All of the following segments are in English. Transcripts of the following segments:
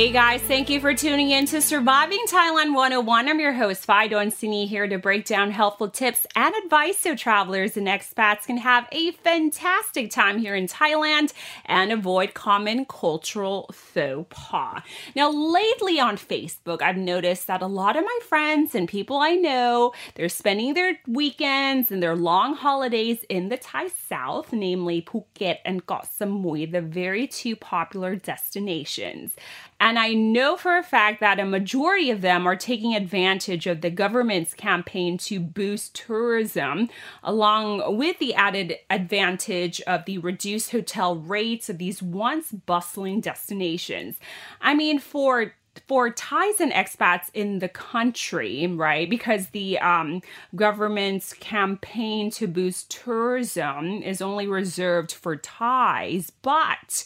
Hey guys, thank you for tuning in to Surviving Thailand 101. I'm your host, Fidon Sini, here to break down helpful tips and advice so travelers and expats can have a fantastic time here in Thailand and avoid common cultural faux pas. Now, lately on Facebook, I've noticed that a lot of my friends and people I know, they're spending their weekends and their long holidays in the Thai South, namely Phuket and Koh Samui, the very two popular destinations. And I know for a fact that a majority of them are taking advantage of the government's campaign to boost tourism, along with the added advantage of the reduced hotel rates of these once bustling destinations. I mean, for for Thais and expats in the country, right? Because the um, government's campaign to boost tourism is only reserved for Thais, but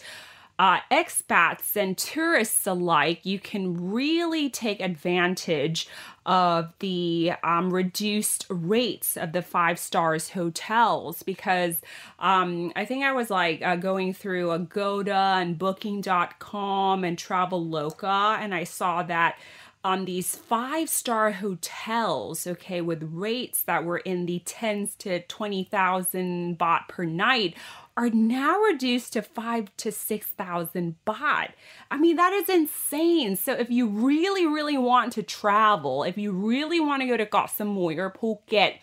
uh, expats and tourists alike, you can really take advantage of the um, reduced rates of the five stars hotels because um, I think I was like uh, going through Agoda and Booking.com and Traveloka, and I saw that on these five star hotels, okay, with rates that were in the tens to 20,000 baht per night are now reduced to five to 6,000 baht. I mean, that is insane. So if you really, really want to travel, if you really want to go to Koh Samui or Phuket,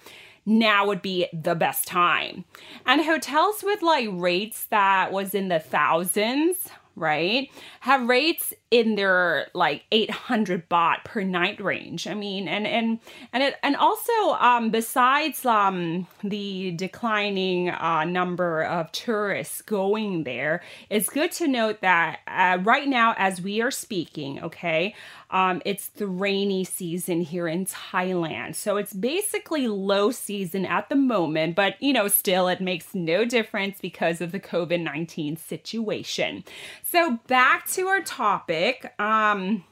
now would be the best time. And hotels with like rates that was in the thousands, right? Have rates in their like 800 baht per night range. I mean, and and and it and also um, besides um, the declining uh, number of tourists going there, it's good to note that uh, right now, as we are speaking, okay, um, it's the rainy season here in Thailand, so it's basically low season at the moment. But you know, still, it makes no difference because of the COVID 19 situation. So back to our topic. Um,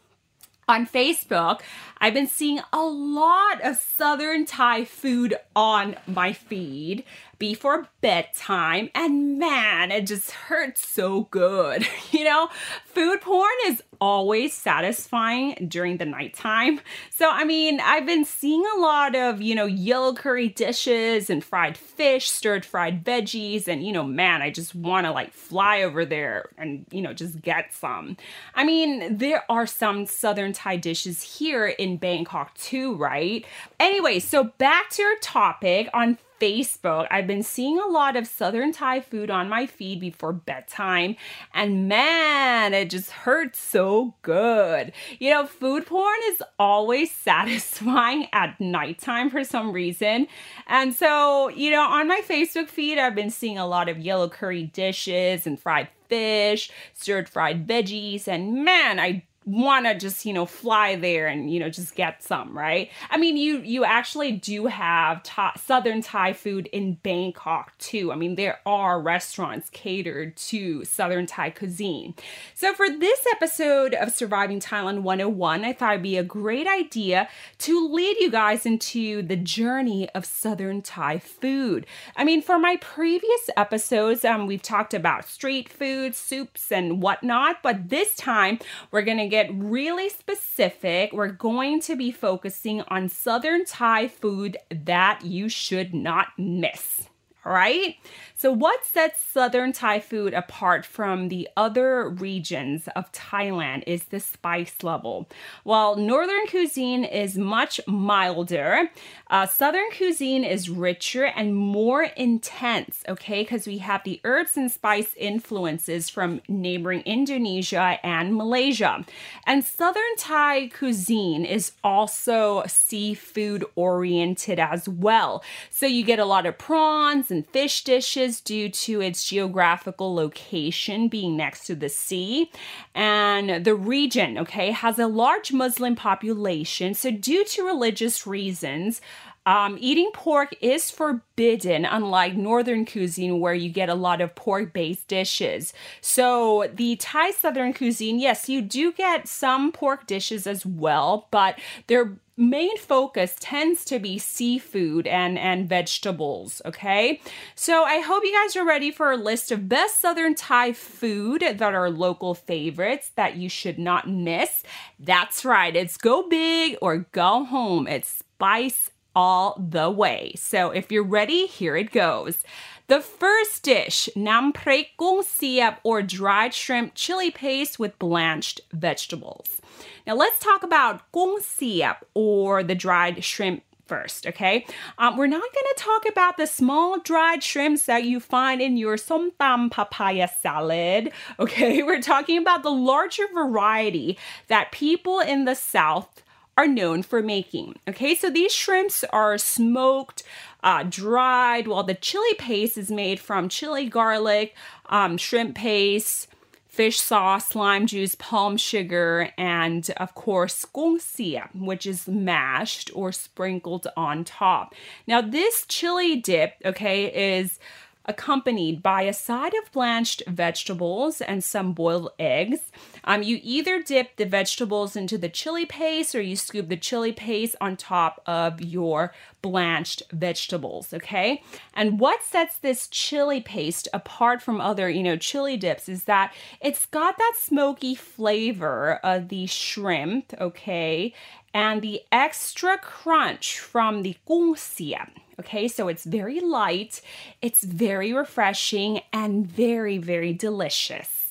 on Facebook, I've been seeing a lot of Southern Thai food on my feed before bedtime, and man, it just hurts so good. You know, food porn is always satisfying during the nighttime. So, I mean, I've been seeing a lot of, you know, yellow curry dishes and fried fish, stirred fried veggies, and, you know, man, I just want to like fly over there and, you know, just get some. I mean, there are some Southern Thai dishes here in Bangkok too, right? Anyway, so back to our topic on Facebook, I've been seeing a lot of Southern Thai food on my feed before bedtime, and man, it just hurts so good. You know, food porn is always satisfying at nighttime for some reason. And so, you know, on my Facebook feed, I've been seeing a lot of yellow curry dishes and fried fish, stirred fried veggies, and man, I want to just you know fly there and you know just get some right? I mean you you actually do have ta- southern thai food in bangkok too. I mean there are restaurants catered to southern thai cuisine. So for this episode of surviving thailand 101 i thought it'd be a great idea to lead you guys into the journey of southern thai food. I mean for my previous episodes um, we've talked about street food soups and whatnot but this time we're gonna get really specific, we're going to be focusing on Southern Thai food that you should not miss. All right. So, what sets Southern Thai food apart from the other regions of Thailand is the spice level. While Northern cuisine is much milder, uh, Southern cuisine is richer and more intense, okay? Because we have the herbs and spice influences from neighboring Indonesia and Malaysia. And Southern Thai cuisine is also seafood oriented as well. So, you get a lot of prawns and and fish dishes due to its geographical location being next to the sea. And the region, okay, has a large Muslim population. So, due to religious reasons, um, eating pork is forbidden, unlike northern cuisine where you get a lot of pork based dishes. So, the Thai southern cuisine, yes, you do get some pork dishes as well, but their main focus tends to be seafood and and vegetables okay so i hope you guys are ready for a list of best southern thai food that are local favorites that you should not miss that's right it's go big or go home it's spice all the way. So if you're ready, here it goes. The first dish, nam pre kung siap or dried shrimp chili paste with blanched vegetables. Now let's talk about kung siap or the dried shrimp first, okay? Um, we're not going to talk about the small dried shrimps that you find in your somtam papaya salad, okay? We're talking about the larger variety that people in the South are known for making. Okay, so these shrimps are smoked, uh, dried, while the chili paste is made from chili garlic, um, shrimp paste, fish sauce, lime juice, palm sugar, and of course, kung siap, which is mashed or sprinkled on top. Now, this chili dip, okay, is accompanied by a side of blanched vegetables and some boiled eggs. Um, you either dip the vegetables into the chili paste or you scoop the chili paste on top of your blanched vegetables, okay? And what sets this chili paste apart from other, you know, chili dips is that it's got that smoky flavor of the shrimp, okay? And the extra crunch from the kung siap. Okay, so it's very light, it's very refreshing, and very, very delicious.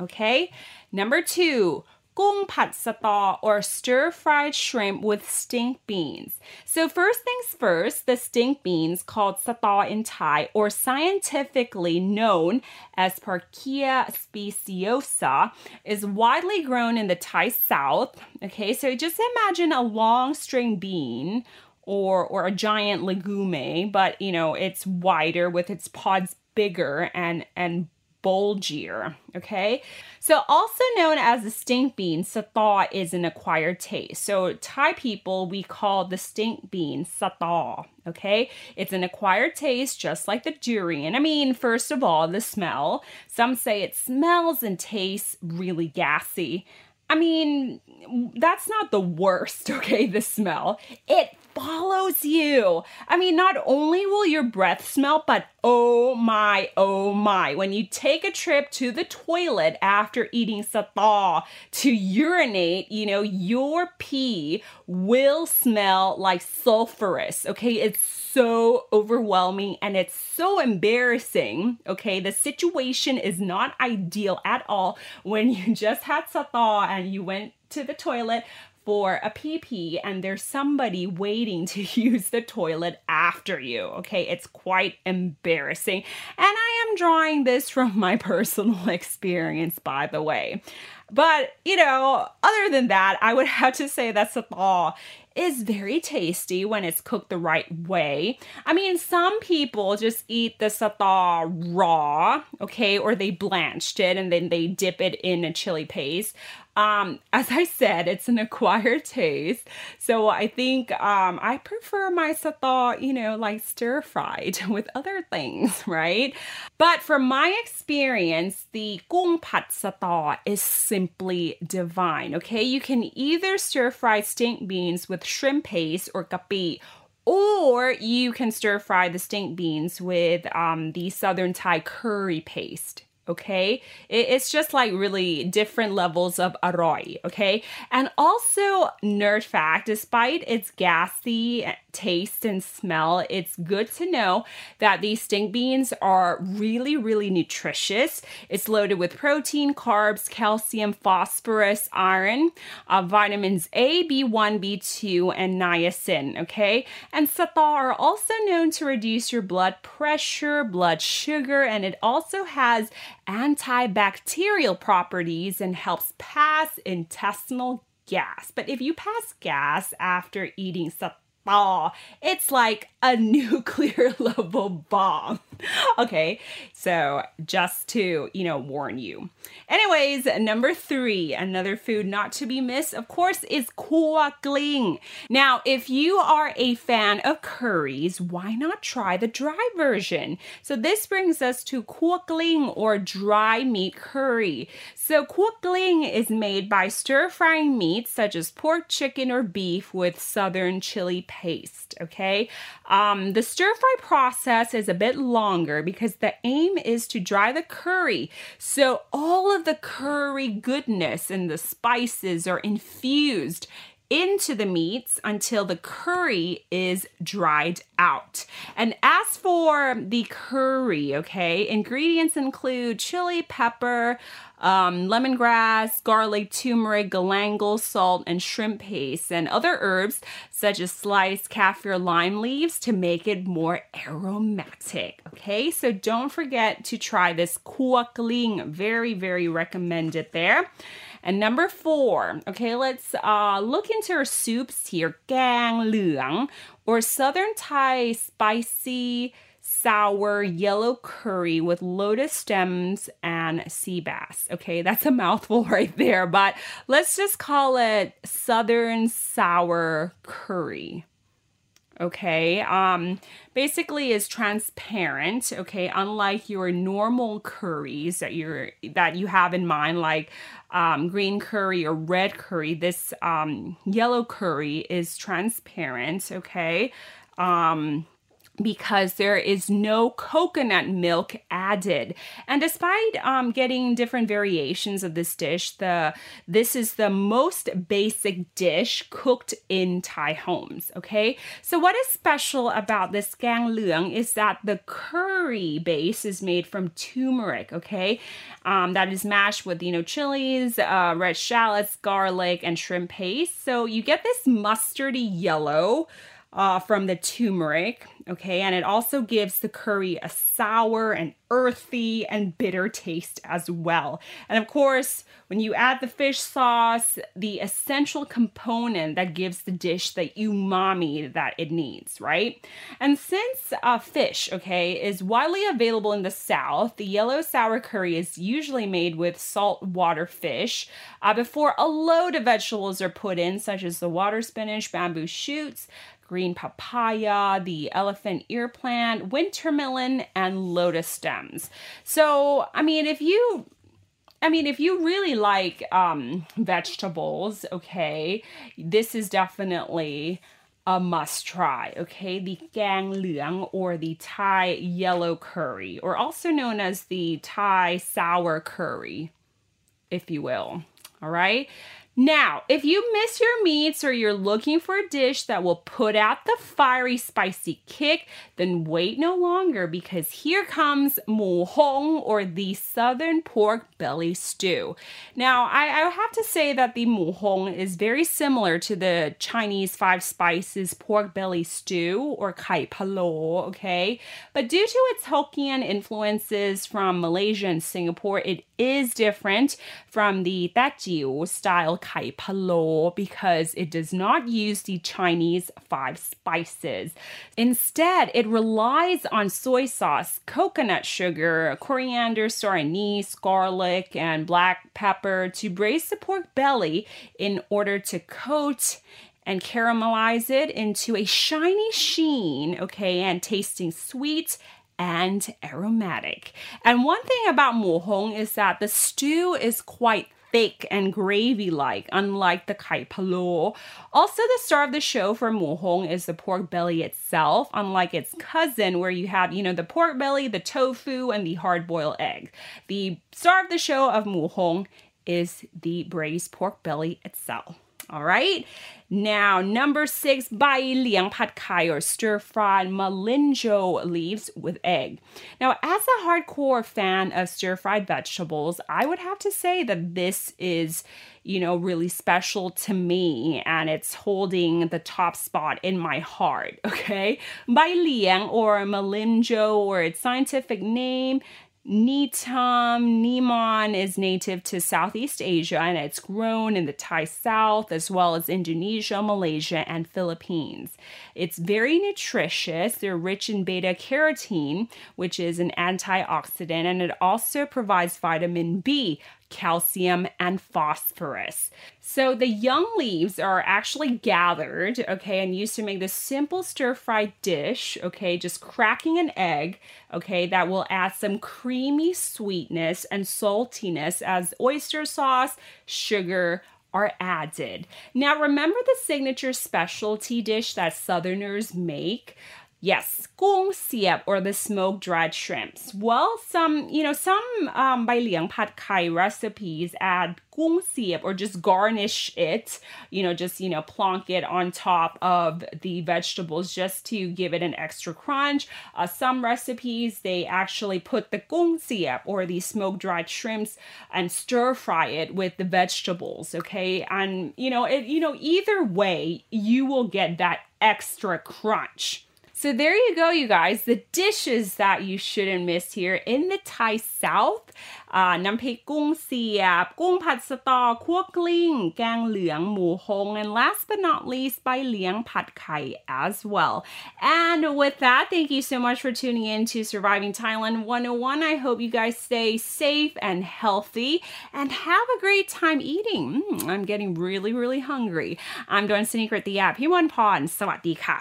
Okay, number two, Pat sata or stir fried shrimp with stink beans. So, first things first, the stink beans, called sata in Thai or scientifically known as Parkia speciosa, is widely grown in the Thai South. Okay, so just imagine a long string bean or or a giant legume, but you know, it's wider with its pods bigger and and bulgier. Okay. So, also known as the stink bean, satay is an acquired taste. So, Thai people, we call the stink bean satay. Okay. It's an acquired taste, just like the durian. I mean, first of all, the smell. Some say it smells and tastes really gassy. I mean, that's not the worst, okay? The smell. It follows you. I mean, not only will your breath smell, but oh my, oh my. When you take a trip to the toilet after eating satay to urinate, you know, your pee will smell like sulfurous, okay? It's so overwhelming and it's so embarrassing, okay? The situation is not ideal at all when you just had satay and you went to the toilet for a PP and there's somebody waiting to use the toilet after you. Okay, it's quite embarrassing. And I am drawing this from my personal experience, by the way. But, you know, other than that, I would have to say that's that satay is very tasty when it's cooked the right way. I mean, some people just eat the satay raw, okay, or they blanched it and then they dip it in a chili paste. Um, as I said, it's an acquired taste. So I think um, I prefer my satay, you know, like stir fried with other things, right? But from my experience, the gung pat satay is simply divine, okay? You can either stir fry stink beans with shrimp paste or kapi or you can stir fry the stink beans with um, the southern Thai curry paste okay? It's just like really different levels of aroy okay? And also nerd fact despite its gassy taste and smell it's good to know that these stink beans are really really nutritious it's loaded with protein carbs calcium phosphorus iron uh, vitamins a b1 b2 and niacin okay and satay are also known to reduce your blood pressure blood sugar and it also has antibacterial properties and helps pass intestinal gas. But if you pass gas after eating satay, ball. It's like a nuclear level bomb. okay, so just to, you know, warn you. Anyways, number three, another food not to be missed, of course, is kuah gling. Now, if you are a fan of curries, why not try the dry version? So this brings us to kuah gling or dry meat curry. So kuah gling is made by stir frying meats such as pork, chicken, or beef with southern chili paste. Okay, um, the stir fry process is a bit longer because the aim is to dry the curry. So all of the curry goodness and the spices are infused into the meats until the curry is dried out. And as for the curry, okay, ingredients include chili, pepper, um, lemongrass, garlic, turmeric, galangal, salt, and shrimp paste, and other herbs such as sliced kaffir lime leaves to make it more aromatic. Okay, so don't forget to try this kuah gling. Very, very recommended there. And number four, okay, let's uh, look into our soups here. Gang Liang or Southern Thai spicy sour yellow curry with lotus stems and sea bass. Okay, that's a mouthful right there, but let's just call it Southern sour curry okay? Um basically is transparent okay? Unlike your normal curries that you're that you have in mind like um, green curry or red curry this um yellow curry is transparent okay? Um because there is no coconut milk added. And despite um, getting different variations of this dish, the this is the most basic dish cooked in Thai homes. Okay, so what is special about this gang leung is that the curry base is made from turmeric. Okay, um, that is mashed with you know chilies, uh, red shallots, garlic, and shrimp paste. So you get this mustardy yellow uh, from the turmeric. Okay, and it also gives the curry a sour and earthy and bitter taste as well. And of course, when you add the fish sauce, the essential component that gives the dish the umami that it needs, right? And since uh, fish, okay, is widely available in the South, the yellow sour curry is usually made with saltwater fish uh, before a load of vegetables are put in, such as the water spinach, bamboo shoots, green papaya, the elephant ear plant, winter melon, and lotus stems. So, I mean, if you I mean, if you really like um, vegetables, okay, this is definitely a must try, okay? The gang liang or the Thai yellow curry, or also known as the Thai sour curry, if you will. All right. Now, if you miss your meats or you're looking for a dish that will put out the fiery, spicy kick, then wait no longer because here comes mu hong or the southern pork belly stew. Now, I, I have to say that the mu hong is very similar to the Chinese five spices pork belly stew or kai palo, okay? But due to its Hokkien influences from Malaysia and Singapore, it is different from the Teochew style kai palo because it does not use the Chinese five spices. Instead, it relies on soy sauce, coconut sugar, coriander, star anise, garlic, and black pepper to braise the pork belly in order to coat and caramelize it into a shiny sheen, okay, and tasting sweet and aromatic. And one thing about mohong is that the stew is quite thick and gravy like, unlike the kai palo. Also, the star of the show for mohong is the pork belly itself, unlike its cousin, where you have, you know, the pork belly, the tofu, and the hard boiled egg. The star of the show of mohong is the braised pork belly itself. All right. Now, number six, bai liang pad kai or stir fried malinjo leaves with egg. Now, as a hardcore fan of stir fried vegetables, I would have to say that this is, you know, really special to me and it's holding the top spot in my heart. Okay. Bai liang or malinjo or its scientific name Gnetum gnemon is native to Southeast Asia and it's grown in the Thai South as well as Indonesia, Malaysia, and Philippines. It's very nutritious. They're rich in beta carotene, which is an antioxidant, and it also provides vitamin B, calcium, and phosphorus. So the young leaves are actually gathered, okay, and used to make this simple stir fried dish, okay, just cracking an egg, okay, that will add some creamy sweetness and saltiness as oyster sauce, sugar, are added. Now, remember the signature specialty dish that Southerners make? Yes, gong siep or the smoke dried shrimps. Well, some, you know, some um, bai liang pad kai recipes add gong siep or just garnish it, you know, just, you know, plonk it on top of the vegetables just to give it an extra crunch. Uh, some recipes, they actually put the gong siep or the smoke dried shrimps and stir fry it with the vegetables, okay? And, you know, it, you know, either way, you will get that extra crunch. So there you go, you guys. The dishes that you shouldn't miss here in the Thai South. Uh, น้ำพริกกุ้งเสียบกุ้งผัดสตอคั่วกลิ้งแกงเหลืองหมูฮง and last but not least by Liang Pad Kai as well. And with that, thank you so much for tuning in to Surviving Thailand 101. I hope you guys stay safe and healthy and have a great time eating. Mm, I'm getting really, really hungry. I'm doing Sneaker at the app. พี่วันพรสวัสดีค่ะ